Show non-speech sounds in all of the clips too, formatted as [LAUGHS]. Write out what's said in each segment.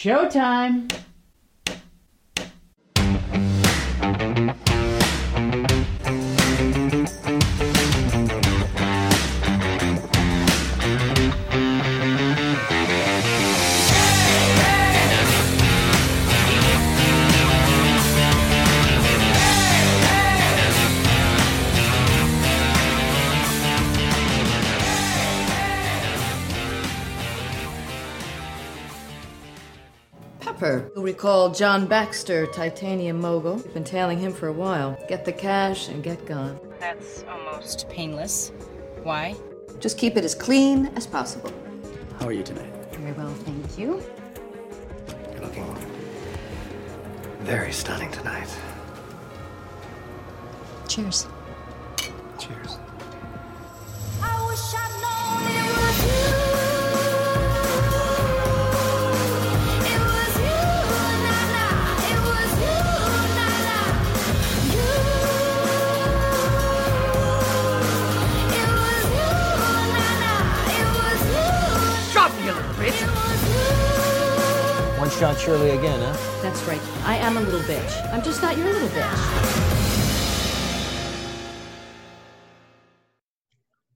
Showtime! Recall John Baxter, titanium mogul. We've been tailing him for a while. Get the cash and get gone. That's almost painless. Why? Just keep it as clean as possible. How are you tonight? Very well, thank you. You're looking very stunning tonight. Cheers. Cheers. I Shirley again, huh? That's right. I am a little bitch. I'm just not your little bitch.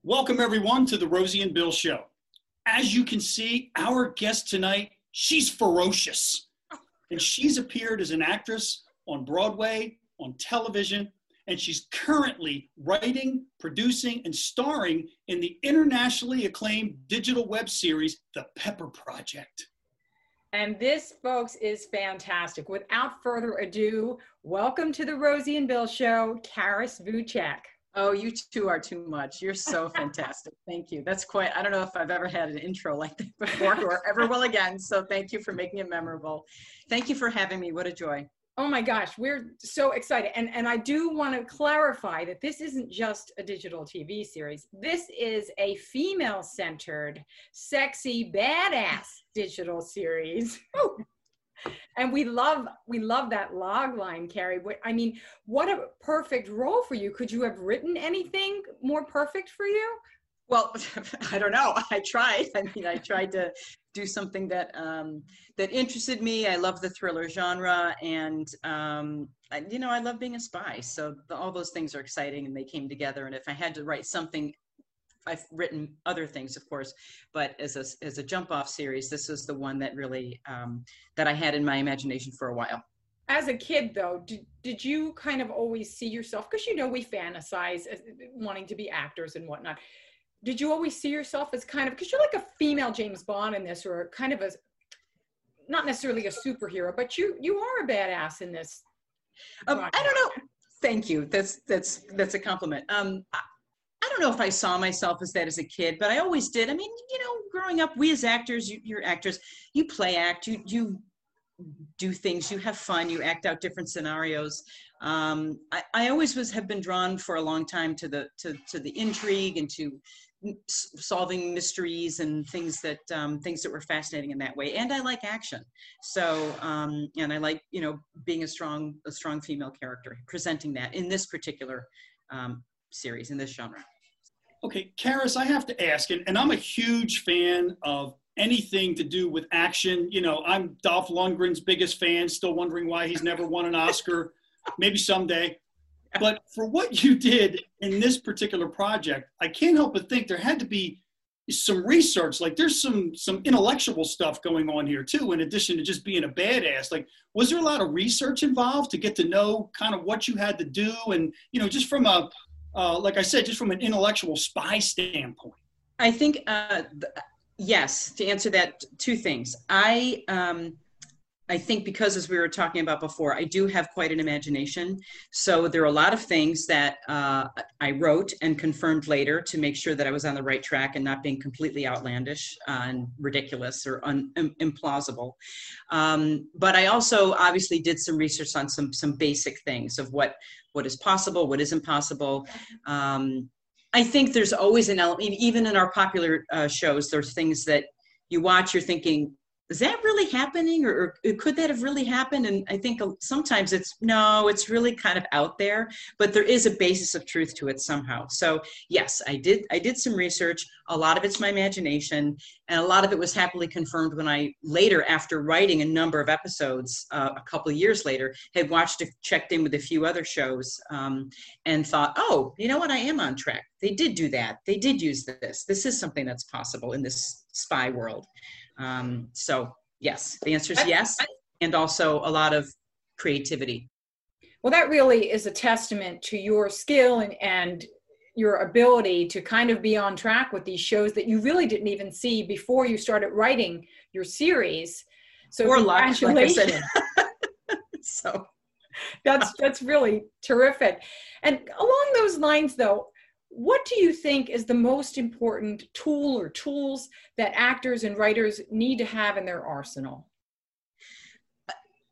Welcome, everyone, to the Rosie and Bill Show. As you can see, our guest tonight, she's ferocious. And she's appeared as an actress on Broadway, on television, and she's currently writing, producing, and starring in the internationally acclaimed digital web series, The Pepper Project. And this, folks, is fantastic. Without further ado, welcome to the Rosie and Bill Show, Caris Vujcec. Oh, you two are too much. You're so [LAUGHS] fantastic. Thank you. That's quite, I don't know if I've ever had an intro like that [LAUGHS] before or ever will again. So thank you for making it memorable. Thank you for having me. What a joy. Oh my gosh, we're so excited. And, and I do want to clarify that this isn't just a digital TV series. This is a female centered, sexy, badass digital series. [LAUGHS] and we love we love that log line carrie i mean what a perfect role for you could you have written anything more perfect for you Well, [LAUGHS] I don't know. I tried. I mean, I tried to do something that um, that interested me. I love the thriller genre, and um, I, you know, I love being a spy. So the, all those things are exciting, and they came together. And if I had to write something, I've written other things, of course, but as a as a jump off series, this is the one that really um, that I had in my imagination for a while. as a kid though did, did you kind of always see yourself because you know we fantasize as wanting to be actors and whatnot did you always see yourself as kind of because you're like a female james bond in this or kind of a not necessarily a superhero but you you are a badass in this Um, I don't know. Thank you. That's that's that's a compliment. Um, I, I don't know if I saw myself as that as a kid, but I always did. I mean, you know, growing up, we as actors, you, you're actors. You play act. You you do things. You have fun. You act out different scenarios. Um, I, I always was have been drawn for a long time to the to to the intrigue and to solving mysteries and things that um, things that were fascinating in that way. And I like action. So um, and I like you know being a strong a strong female character, presenting that in this particular um, series in this genre. Okay, Caris, I have to ask, and, and I'm a huge fan of anything to do with action. You know, I'm Dolph Lundgren's biggest fan, still wondering why he's never won an Oscar. [LAUGHS] Maybe someday. But for what you did in this particular project, I can't help but think there had to be some research. Like there's some some intellectual stuff going on here too, in addition to just being a badass. Like, was there a lot of research involved to get to know kind of what you had to do, and you know, just from a uh, like I said, just from an intellectual spy standpoint. I think uh, th- yes. To answer that, two things. I um, I think because as we were talking about before, I do have quite an imagination. So there are a lot of things that uh, I wrote and confirmed later to make sure that I was on the right track and not being completely outlandish uh, and ridiculous or un- implausible. Um, but I also obviously did some research on some some basic things of what what is possible, what isn't possible. Um, I think there's always an element, even in our popular uh, shows, there's things that you watch, you're thinking, is that really happening? Or, or could that have really happened? And i think sometimes it's no it's really kind of out there but there is a basis of truth to it somehow. So yes i did i did some research. A lot of it's my imagination. And a lot of it was happily confirmed when i later after writing a number of episodes uh, a couple of years later had watched checked in with a few other shows um, and thought oh you know what? I am on track. They did do that. They did use this. This is something that's possible in this spy world um, so yes, the answer is yes, and also a lot of creativity. Well, that really is a testament to your skill and, and your ability to kind of be on track with these shows that you really didn't even see before you started writing your series. So or luck, like I said. [LAUGHS] [LAUGHS] so that's that's really terrific. And along those lines, though, what do you think is the most important tool or tools that actors and writers need to have in their arsenal?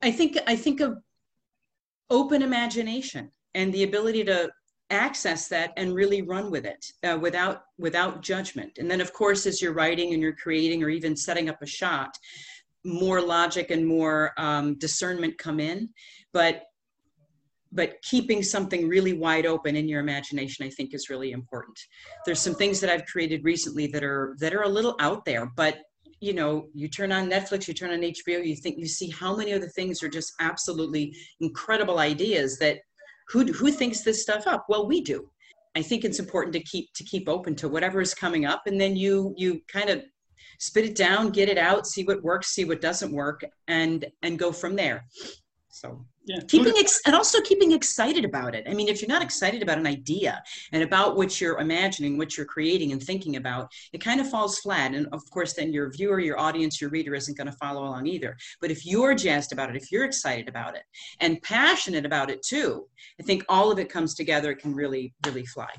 I think i think of open imagination and the ability to access that and really run with it uh, without without judgment. And then of course as you're writing and you're creating or even setting up a shot more logic and more um, discernment come in. But but keeping something really wide open in your imagination i think is really important. There's some things that i've created recently that are that are a little out there but you know you turn on netflix you turn on hbo you think you see how many other things are just absolutely incredible ideas that who who thinks this stuff up? Well we do. I think it's important to keep to keep open to whatever is coming up and then you you kind of spit it down get it out see what works see what doesn't work and and go from there. So yeah. keeping ex- and also keeping excited about it. I mean, if you're not excited about an idea and about what you're imagining, what you're creating and thinking about, it kind of falls flat. And of course, then your viewer, your audience, your reader isn't going to follow along either. But if you're jazzed about it, if you're excited about it and passionate about it too, I think all of it comes together. It can really, really fly.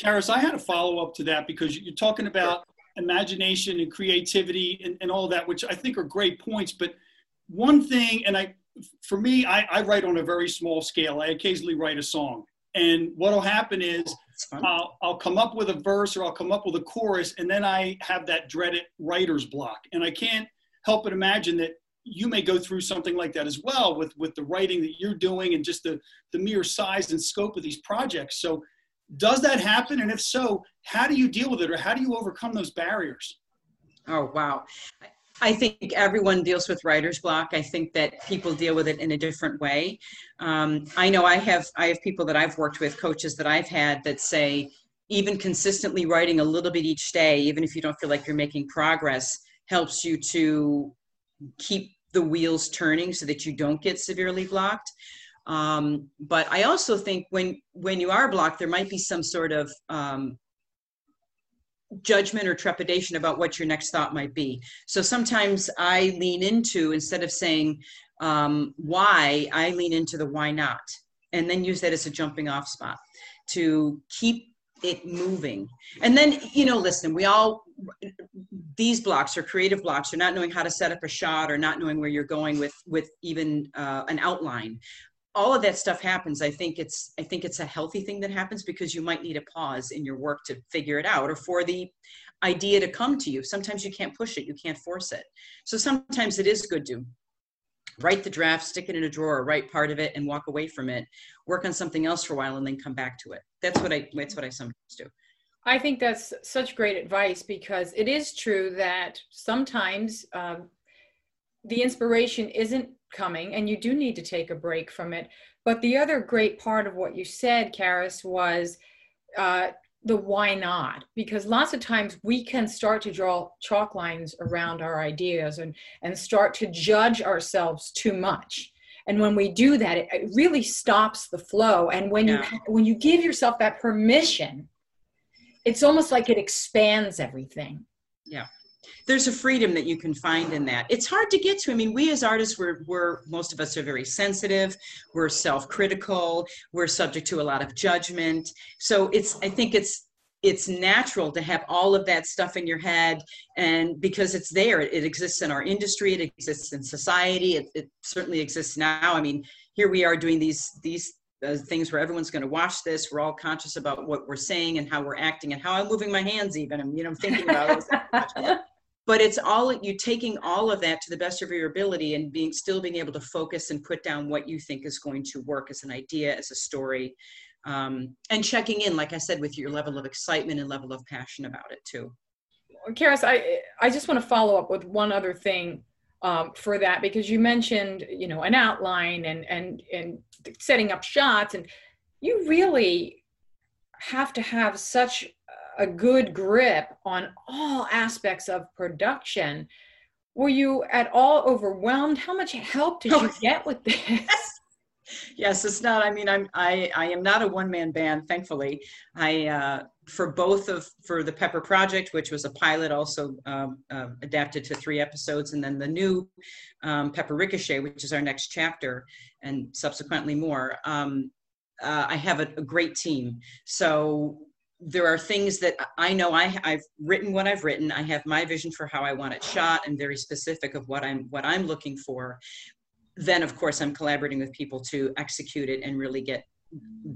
Caris, I had a follow up to that because you're talking about imagination and creativity and, and all that, which I think are great points. But one thing, and I for me, I, I, write on a very small scale. I occasionally write a song. And what'll happen is I'll, I'll come up with a verse or I'll come up with a chorus, and then I have that dreaded writer's block. And I can't help but imagine that you may go through something like that as well with, with the writing that you're doing and just the, the mere size and scope of these projects. So, does that happen? And if so, how do you deal with it or how do you overcome those barriers? Oh, wow. I think everyone deals with writer's block. I think that people deal with it in a different way. Um, I know I have I have people that I've worked with, coaches that I've had that say even consistently writing a little bit each day, even if you don't feel like you're making progress, helps you to keep the wheels turning so that you don't get severely blocked. Um, but I also think when when you are blocked, there might be some sort of um, judgment or trepidation about what your next thought might be. So sometimes I lean into, instead of saying um, why, I lean into the why not, and then use that as a jumping off spot to keep it moving. And then, you know, listen, we all, these blocks are creative blocks, are not knowing how to set up a shot or not knowing where you're going with, with even uh, an outline all of that stuff happens i think it's i think it's a healthy thing that happens because you might need a pause in your work to figure it out or for the idea to come to you. Sometimes you can't push it you can't force it. So sometimes it is good to write the draft stick it in a drawer write part of it and walk away from it work on something else for a while and then come back to it. That's what i that's what i sometimes do. I think that's such great advice because it is true that sometimes um, the inspiration isn't coming and you do need to take a break from it. But the other great part of what you said, Caris, was uh, the why not? Because lots of times we can start to draw chalk lines around our ideas and, and start to judge ourselves too much. And when we do that, it, it really stops the flow. And when yeah. you when you give yourself that permission, it's almost like it expands everything. Yeah there's a freedom that you can find in that. It's hard to get to. I mean, we as artists, we're, we're most of us are very sensitive. We're self-critical. We're subject to a lot of judgment. So it's, I think it's, it's natural to have all of that stuff in your head and because it's there it, exists in our industry it exists in society it, it, certainly exists now i mean here we are doing these these uh, things where everyone's going to watch this we're all conscious about what we're saying and how we're acting and how i'm moving my hands even i'm you know thinking about it but it's all you taking all of that to the best of your ability and being still being able to focus and put down what you think is going to work as an idea as a story um, and checking in like i said with your level of excitement and level of passion about it too. Caris, I I just want to follow up with one other thing um, for that because you mentioned you know an outline and and and setting up shots and you really have to have such a good grip on all aspects of production. Were you at all overwhelmed? How much help did you [LAUGHS] get with this? [LAUGHS] yes it's not i mean i'm i i am not a one man band thankfully i uh for both of for the pepper project which was a pilot also um, uh, adapted to three episodes and then the new um, pepper ricochet which is our next chapter and subsequently more um, uh, i have a, a great team so there are things that I know I, I've written what I've written. I have my vision for how I want it shot and very specific of what I'm what I'm looking for then of course i'm collaborating with people to execute it and really get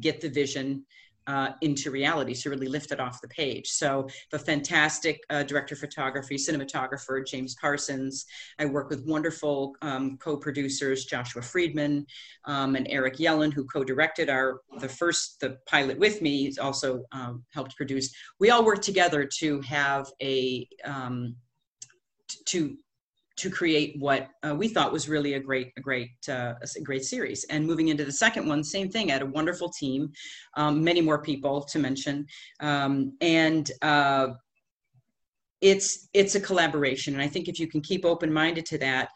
get the vision uh, into reality to really lift it off the page. So the fantastic uh, director of photography cinematographer james parsons i work with wonderful um, co-producers joshua friedman um, and eric yellen who co-directed our the first the pilot with me He's also um, helped produce. We all work together to have a um, to to create what uh, we thought was really a great, a great, uh, a great series. And moving into the second one, same thing. I had a wonderful team, um, many more people to mention, um, and uh, it's it's a collaboration. And I think if you can keep open minded to that,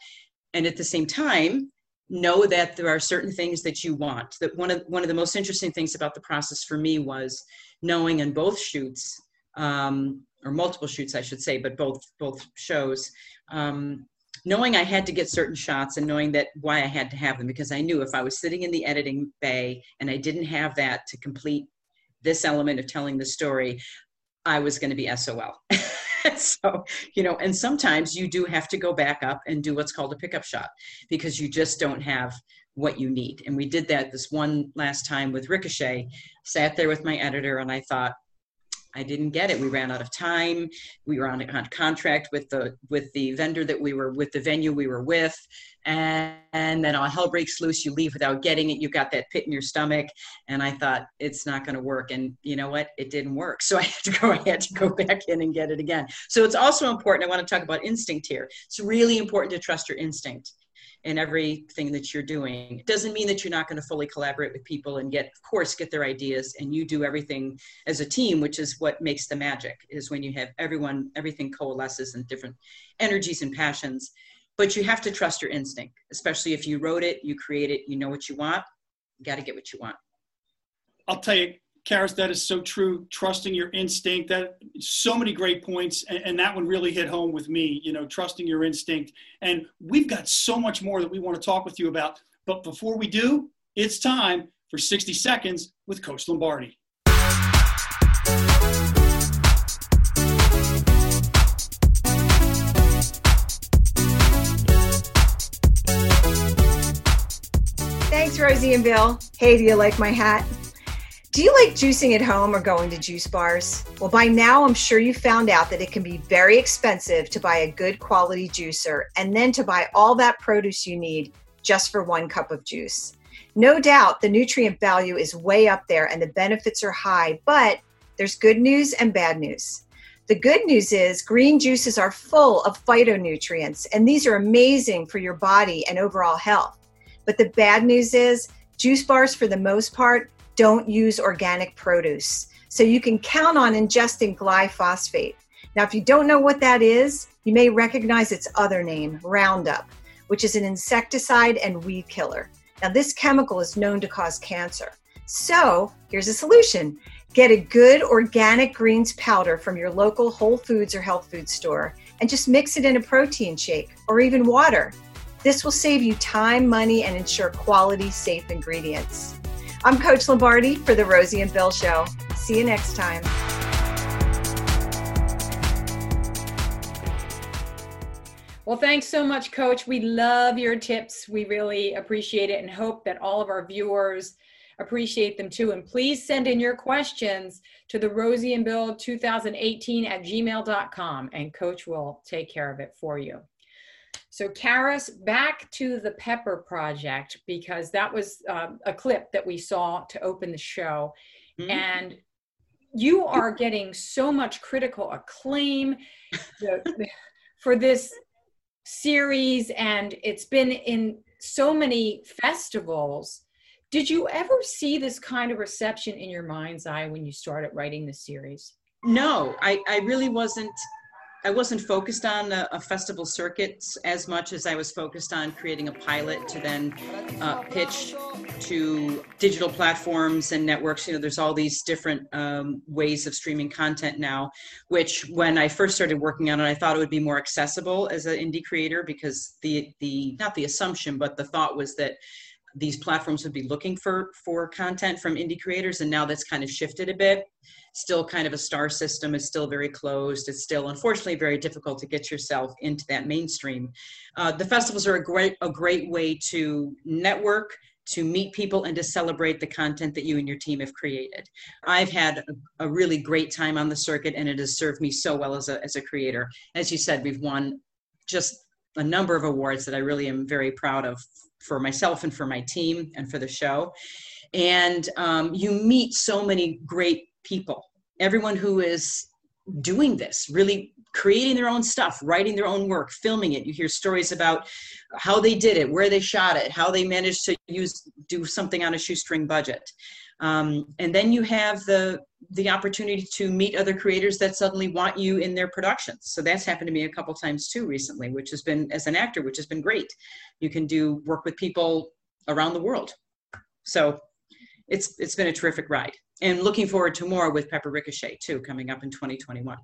and at the same time know that there are certain things that you want. That one of one of the most interesting things about the process for me was knowing in both shoots. Um, or multiple shoots, I should say, but both both shows. Um, knowing I had to get certain shots and knowing that why I had to have them because I knew if I was sitting in the editing bay and I didn't have that to complete this element of telling the story, I was going to be SOL. [LAUGHS] so, you know, and sometimes you do have to go back up and do what's called a pickup shot because you just don't have what you need. And we did that this one last time with Ricochet. Sat there with my editor and I thought, I didn't get it. We ran out of time. We were on a contract with the with the vendor that we were with the venue we were with, and, and then all hell breaks loose. You leave without getting it. You got that pit in your stomach, and I thought it's not going to work. And you know what? It didn't work. So [LAUGHS] I had to go. I had to go back in and get it again. So it's also important. I want to talk about instinct here. It's really important to trust your instinct in everything that you're doing. It doesn't mean that you're not going to fully collaborate with people and get, of course, get their ideas and you do everything as a team, which is what makes the magic, is when you have everyone, everything coalesces in different energies and passions. But you have to trust your instinct, especially if you wrote it, you create it, you know what you want, you got to get what you want. I'll tell you, Caris, that is so true. Trusting your instinct. That so many great points, and, and, that one really hit home with me. You know, trusting your instinct. And we've got so much more that we want to talk with you about. But before we do, it's time for 60 seconds with Coach Lombardi. Thanks, Rosie and Bill. Hey, do you like my hat? Do you like juicing at home or going to juice bars? Well, by now, I'm sure you found out that it can be very expensive to buy a good quality juicer and then to buy all that produce you need just for one cup of juice. No doubt the nutrient value is way up there and the benefits are high, but there's good news and bad news. The good news is green juices are full of phytonutrients, and these are amazing for your body and overall health. But the bad news is juice bars, for the most part, don't use organic produce. So you can count on ingesting glyphosate. Now, if you don't know what that is, you may recognize its other name, Roundup, which is an insecticide and weed killer. Now, this chemical is known to cause cancer. So, here's a solution get a good organic greens powder from your local Whole Foods or health food store and just mix it in a protein shake or even water. This will save you time, money, and ensure quality, safe ingredients. I'm Coach Lombardi for the Rosie and Bill Show. See you next time. Well, thanks so much, Coach. We love your tips. We really appreciate it and hope that all of our viewers appreciate them too. And please send in your questions to the Rosie and Bill 2018 at gmail.com and Coach will take care of it for you. So, Caris, back to the Pepper Project because that was um, a clip that we saw to open the show. Mhm. And you are getting so much critical acclaim [LAUGHS] the- for this series, and it's been in so many festivals. Did you ever see this kind of reception in your mind's eye when you started writing the series? No, I, I really wasn't. I wasn't focused on a, a festival circuits as much as I was focused on creating a pilot to then uh, pitch to digital platforms and networks. You know, there's all these different um, ways of streaming content now. Which, when I first started working on it, I thought it would be more accessible as an indie creator because the the not the assumption, but the thought was that these platforms would be looking for for content from indie creators and now that's kind of shifted a bit. Still kind of a star system is still very closed it's still unfortunately very difficult to get yourself into that mainstream. Uh, the festivals are a great a great way to network to meet people and to celebrate the content that you and your team have created. I've had a, a really great time on the circuit and it has served me so well as a, as a creator. As you said we've won just a number of awards that i really am very proud of for myself and for my team and for the show. And um, you meet so many great people, everyone who is doing this, really creating their own stuff, writing their own work, filming it. You hear stories about how they did it, where they shot it, how they managed to use do something on a shoestring budget. Um, and then you have the the opportunity to meet other creators that suddenly want you in their productions. So that's happened to me a couple times too recently, which has been as an actor, which has been great. You can do work with people around the world. So it's it's been a terrific ride. And looking forward to more with Pepper Ricochet too, coming up in 2021.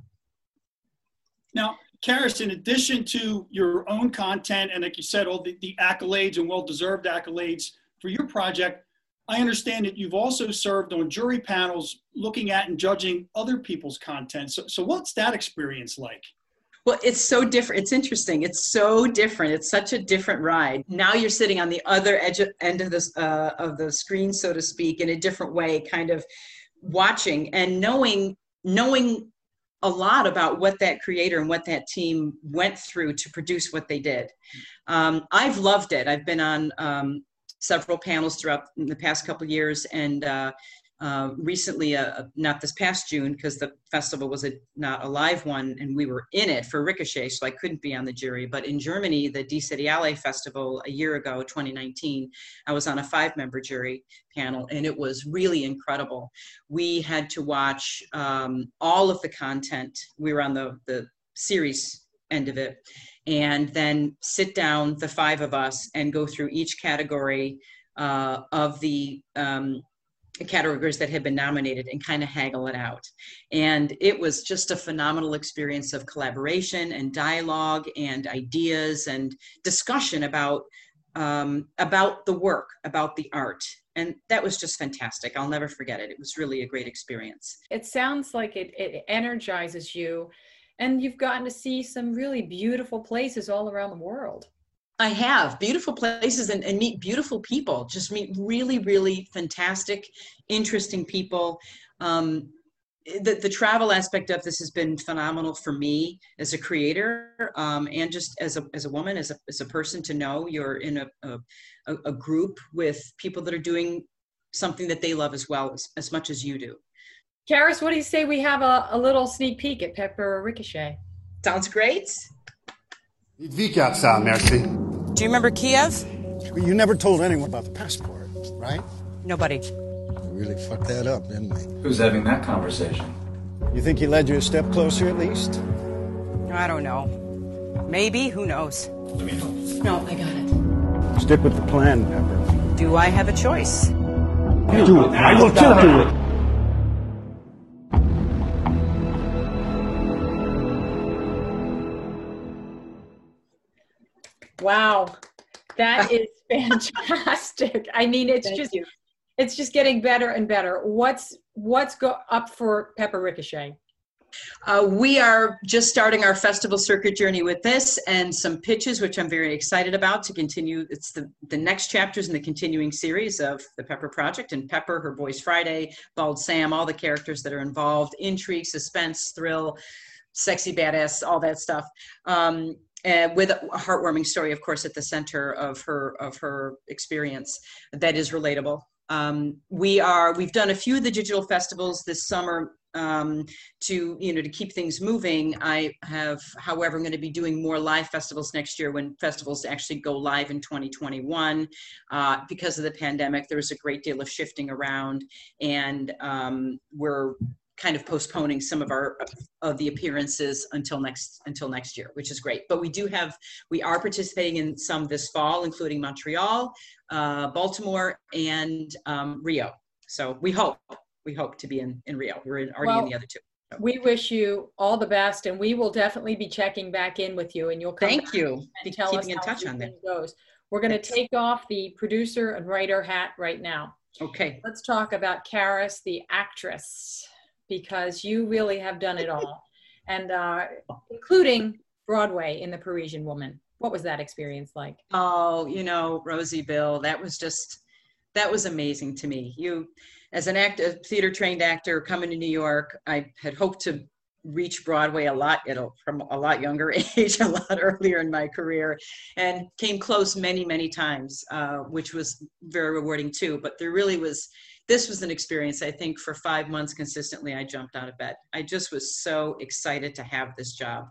Now, Caris, in addition to your own content and like you said, all the, the accolades and well-deserved accolades for your project, I understand that you've also served on jury panels looking at and judging other people's content. So, so what's that experience like? Well, it's so different. It's interesting. It's so different. It's such a different ride. Now you're sitting on the other edge of, end of this uh, of the screen, so to speak, in a different way, kind of watching and knowing knowing a lot about what that creator and what that team went through to produce what they did. Um, I've loved it. I've been on um, several panels throughout the past couple years, and uh, uh, recently, uh, not this past June, because the festival was a, not a live one, and we were in it for Ricochet, so I couldn't be on the jury. But in Germany, the Die Seriale Festival a year ago, 2019, I was on a five-member jury panel, and it was really incredible. We had to watch um, all of the content. We were on the the series end of it, and then sit down, the five of us, and go through each category uh, of the um, categories that had been nominated and kind of haggle it out. And it was just a phenomenal experience of collaboration and dialogue and ideas and discussion about um, about the work, about the art. And that was just fantastic. I'll never forget it. It was really a great experience. It sounds like it, it energizes you, and you've gotten to see some really beautiful places all around the world. I have beautiful places and, and meet beautiful people. Just meet really, really fantastic, interesting people. Um, the, the travel aspect of this has been phenomenal for me as a creator um, and just as a, as a woman, as a, as a person to know you're in a, a, a group with people that are doing something that they love as well as, as much as you do. Caris, what do you say we have a, a little sneak peek at Pepper Ricochet? Sounds great. Vika ça, merci. Do you remember Kiev? You never told anyone about the passport, right? Nobody. We really fucked that up, didn't we? Who's having that conversation? You think he led you a step closer at least? I don't know. Maybe. Who knows? Let me know. No, I got it. Stick with the plan, Pepper. Do I have a choice? Do it. I will kill you. Wow, that [LAUGHS] is fantastic. I mean, it's Thank just you. it's just getting better and better. What's what's go up for Pepper Ricochet? Uh, we are just starting our festival circuit journey with this and some pitches, which I'm very excited about to continue. It's the, the next chapters in the continuing series of the Pepper Project and Pepper, Her Boys Friday, Bald Sam, all the characters that are involved, intrigue, suspense, thrill, sexy badass, all that stuff. Um, and with a heartwarming story, of course, at the center of her of her experience that is relatable. Um, we are we've done a few of the digital festivals this summer um, to you know to keep things moving. I have, however, I'm going to be doing more live festivals next year when festivals actually go live in 2021. Uh, because of the pandemic, there was a great deal of shifting around, and um, we're kind of postponing some of our of the appearances until next until next year which is great. But we do have we are participating in some this fall including montreal uh, baltimore and um, rio. So we hope we hope to be in in rio. We're in, already in the other two. We wish you all the best, and we will definitely be checking back in with you, and you'll come. thank back you and tell us in how touch on that. goes. We're going to take off the producer and writer hat right now. okay. Let's talk about Caris, the actress, because you really have done it all, and uh, including Broadway in The Parisian Woman. What was that experience like? Oh, you know, Rosie Bill, that was just that was amazing to me. You as an actor, theater trained actor coming to New York, I had hoped to reach Broadway a lot from a lot younger [LAUGHS] age, a lot earlier in my career, and came close many, many times, uh, which was very rewarding too. But there really was, this was an experience. I think for five months consistently, I jumped out of bed. I just was so excited to have this job.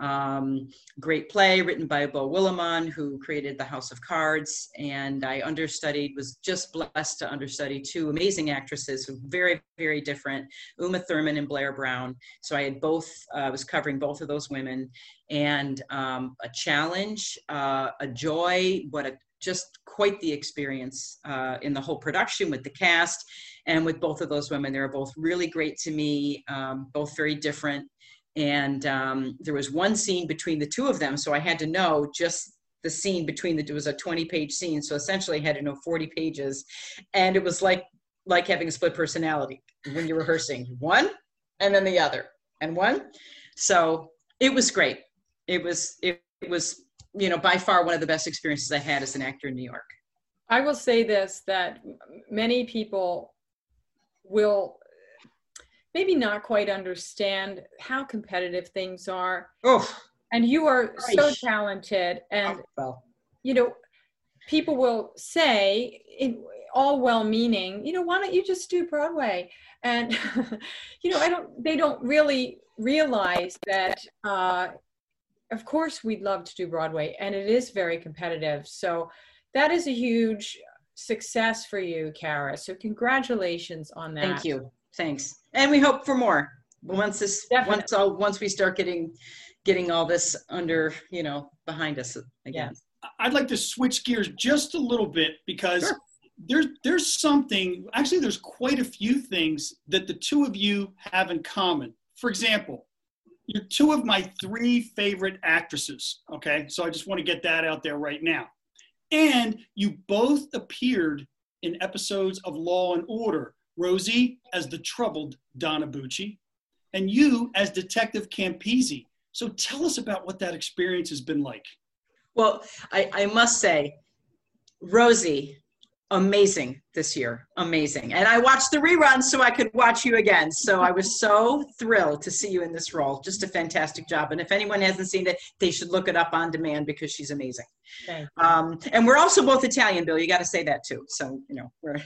Um, great play written by Beau Willimon, who created The House of Cards. And I understudied, was just blessed to understudy two amazing actresses, who very, very different, Uma Thurman and Blair Brown. So I had both, I uh, was covering both of those women. And um, a challenge, uh, a joy, what a just quite the experience uh, in the whole production with the cast and with both of those women. They were both really great to me, um, both very different. And um, there was one scene between the two of them so i had to know just the scene between the it was a 20 page scene so essentially i had to know 40 pages. And it was like like having a split personality when you're rehearsing one and then the other and one. So it was great. It was it, it was you know by far one of the best experiences i had as an actor in new york I will say this that many people will maybe not quite understand how competitive things are. oh And you are so talented and well you know, people will say, in all well-meaning, you know, why don't you just do Broadway? And [LAUGHS] you know, I don't. They don't really realize that. Uh, of course, we'd love to do Broadway, and it is very competitive. So that is a huge success for you, Kara. So congratulations on that. Thank you. Thanks. And we hope for more. Once this, Definitely. once all, once we start getting, getting all this under, you know, behind us again. I'd like to switch gears just a little bit because Sure. there's there's something actually there's quite a few things that the two of you have in common. For example, you're two of my three favorite actresses. Okay, so I just want to get that out there right now. And you both appeared in episodes of Law and Order. Rosie as the troubled Donna Bucci, and you as Detective Campisi. So tell us about what that experience has been like. Well, I, I must say, Rosie, amazing this year, amazing. And I watched the reruns so I could watch you again. So I was so [LAUGHS] thrilled to see you in this role. Just a fantastic job. And if anyone hasn't seen it, they should look it up on demand because she's amazing. Um, and we're also both Italian, Bill. You got to say that too. So you know, we're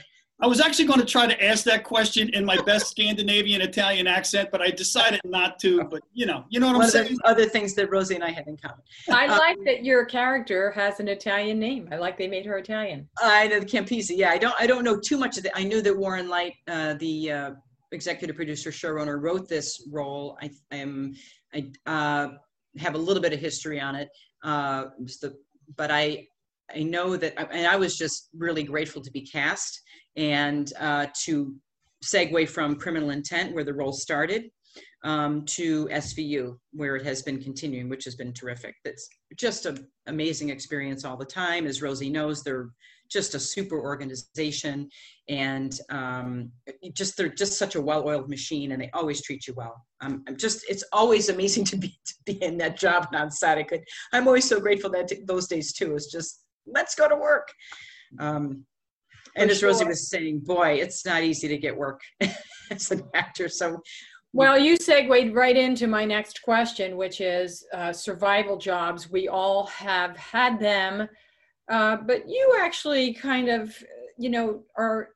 I was actually going to try to ask that question in my best Scandinavian Italian accent, but I decided not to. But you know, you know what one I'm of the saying. other things that Rosie and I have in common. I Uh, like that your character has an Italian name. I like they made her Italian. I know the Campisi. Yeah, I don't. I don't know too much of it. I knew that Warren Leight, uh, the uh, executive producer, showrunner, wrote this role. I am. I uh, have a little bit of history on it. Uh, the, but I. I know that, and I was just really grateful to be cast and uh, to segue from Criminal Intent, where the role started, um, to SVU, where it has been continuing, which has been terrific. That's just an amazing experience all the time. As Rosie knows, they're just a super organization, and um, just they're just such a well-oiled machine, and they always treat you well. Um, I'm just it's always amazing [LAUGHS] to be to be in that job and on I'm always so grateful that those days too. It's just let's go to work. Um, and as Rosie was saying, boy, it's not easy to get work [LAUGHS] as an actor. So Well, you segued right into my next question, which is uh, survival jobs. We all have had them, uh, but you actually kind of, you know, are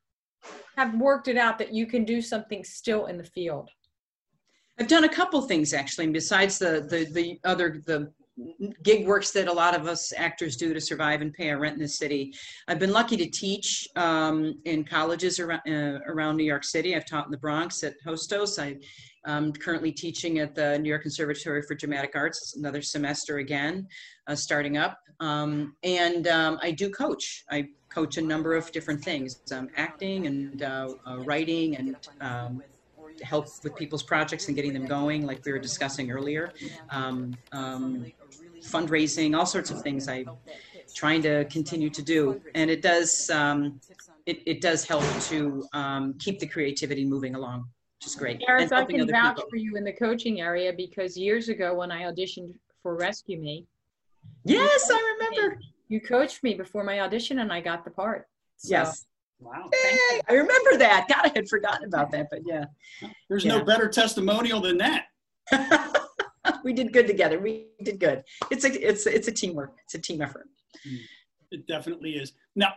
have worked it out that you can do something still in the field. I've done a couple things actually, and besides the the the other the gig works that a lot of us actors do to survive and pay our rent in the city. I've been lucky to teach um, in colleges around uh, around New York City. I've taught in the Bronx at Hostos. I am currently teaching at the New York Conservatory for Dramatic Arts another semester again, uh, starting up. Um, and um, I do coach. I coach a number of different things, um, acting and uh, uh, writing and um, help with people's projects and getting them going, like we were discussing earlier. Um, um, fundraising, all sorts of things I'm trying to continue to do. And it does, um, it, it does help to um, keep the creativity moving along, which is great. And I can vouch people. for you in the coaching area because years ago when I auditioned for Rescue Me, Yes, I remember. you coached me before my audition and I got the part. So, Yes. Wow. Yay, I remember that. [LAUGHS] God, I had forgotten about that, but yeah. There's Yeah. no better testimonial than that. [LAUGHS] we did good together. We did good. It's a it's it's a teamwork. It's a team effort. It definitely is. Now,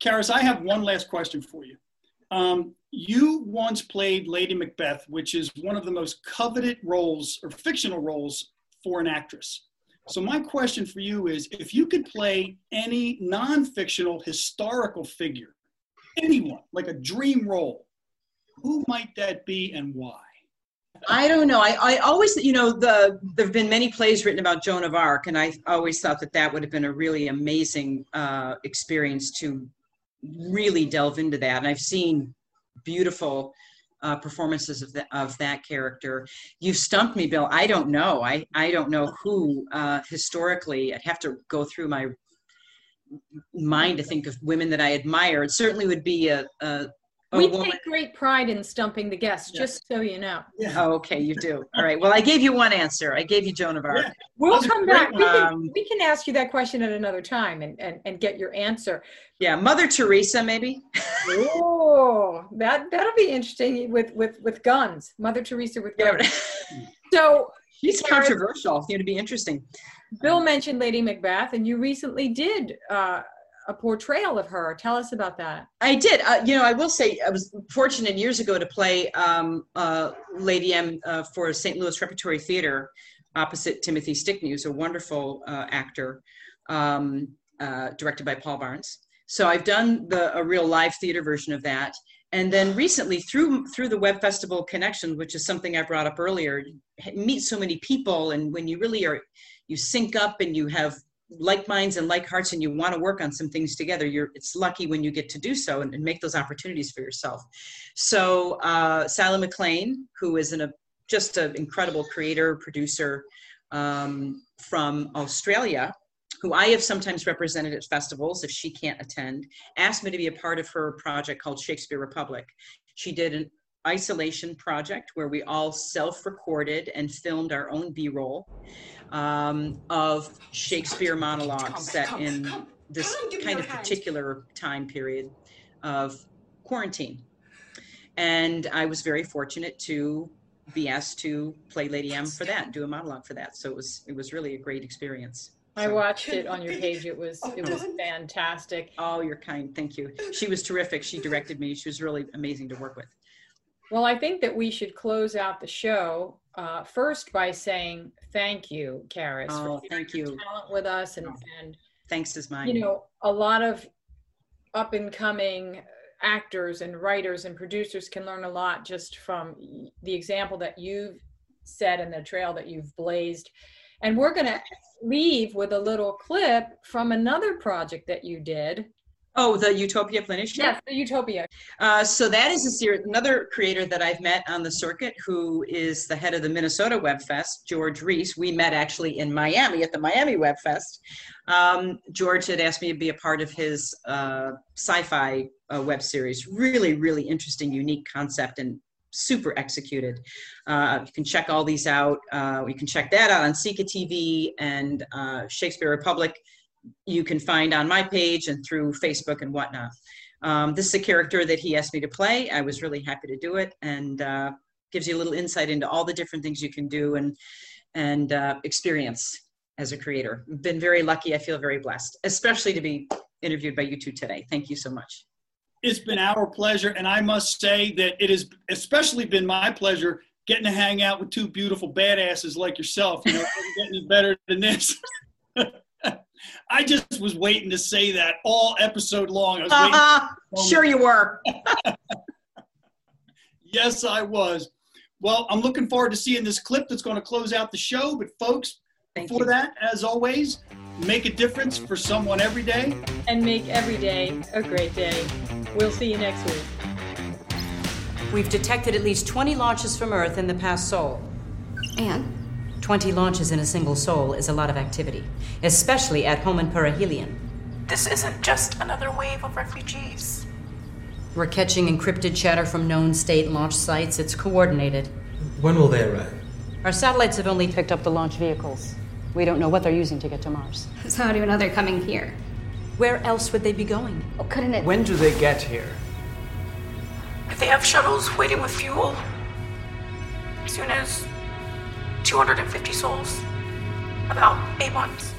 Caris, I have one last question for you. Um, you once played Lady Macbeth, which is one of the most coveted roles or fictional roles for an actress. So my question for you is, if you could play any non-fictional historical figure, anyone, like a dream role, who might that be and why? I don't know. I, I always, you know, the there've been many plays written about Joan of Arc, and I always thought that that would have been a really amazing uh, experience to really delve into that. And I've seen beautiful uh, performances of, the, of that character. You've stumped me, Bill. I don't know. I I don't know who uh, historically. I'd have to go through my mind to think of women that I admire. It certainly would be a. a a we woman- take great pride in stumping the guests, just so you know. Oh, okay, you do. All right. Well, I gave you one answer. I gave you Joan of Arc. Yeah. We'll come back. We can, Um, we can ask you that question at another time and, and, and get your answer. Yeah, Mother Teresa, maybe. Oh, that that'll be interesting with with with guns. Mother Teresa with Yeah, guns. So She's Karen- controversial. It's going to be interesting. Bill mentioned Lady Macbeth, and you recently did uh, a portrayal of her. Tell us about that. I did. Uh, you know, I will say I was fortunate years ago to play um, uh, Lady M uh, for St. Louis Repertory Theater opposite Timothy Stickney, who's a wonderful uh, actor, um, uh, directed by Paul Barnes. So I've done the a real live theater version of that. And then recently, through through the Web Festival connection, which is something I brought up earlier, meet so many people, and when you really are, you sync up and you have like minds and like hearts and you want to work on some things together you're it's lucky when you get to do so and, and make those opportunities for yourself. So uh sally mclean who is an, a just an incredible creator producer um, from australia who i have sometimes represented at festivals if she can't attend asked me to be a part of her project called shakespeare republic. She did an isolation project where we all self-recorded and filmed our own b-roll um, of Shakespeare monologues set in this kind of particular time period of quarantine. And I was very fortunate to be asked to play Lady M for that, do a monologue for that. So it was it was really a great experience. I watched it on your page. It was it was fantastic. Oh, you're kind. Thank you. She was terrific. She directed me. She was really amazing to work with. Well, I think that we should close out the show uh, first by saying thank you, Caris, Oh, for thank you. talent with us and and Thanks is mine. you know a lot of up and coming actors and writers and producers can learn a lot just from the example that you've set and the trail that you've blazed and we're going to leave with a little clip from another project that you did Oh, the Utopia Flynn. Yes, the Utopia. Uh, so that is a series. Another creator that I've met on the circuit, who is the head of the Minnesota Web Fest, George Reese. We met actually in Miami at the Miami Web Fest. Um, George had asked me to be a part of his uh, sci-fi uh, web series. Really, really interesting, unique concept, and super executed. Uh, you can check all these out. Uh, you can check that out on Sika TV and uh, Shakespeare Republic. You can find on my page and through Facebook and whatnot. Um, this is a character that he asked me to play. I was really happy to do it, and uh, gives you a little insight into all the different things you can do and and uh, experience as a creator. Been very lucky. I feel very blessed, especially to be interviewed by you two today. Thank you so much. It's been our pleasure, and I must say that it has especially been my pleasure getting to hang out with two beautiful badasses like yourself. You know, [LAUGHS] it better than this. [LAUGHS] I just was waiting to say that all episode long. I was. Uh-huh. Sure you were. [LAUGHS] Yes, I was. Well, I'm looking forward to seeing this clip that's going to close out the show. But, folks, Thank before you. that, as always, make a difference for someone every day. And make every day a great day. We'll see you next week. We've detected at least 20 launches from Earth in the past sol. And 20 launches in a single sol is a lot of activity, especially at home in perihelion. this isn't just another wave of refugees. We're catching encrypted chatter from known state launch sites. It's coordinated. When will they arrive? Our satellites have only picked up the launch vehicles. We don't know what they're using to get to Mars. So how do you know they're coming here? Where else would they be going? Oh, couldn't it? When do they get here? If they have shuttles waiting with fuel, as soon as 250 souls. About eight months.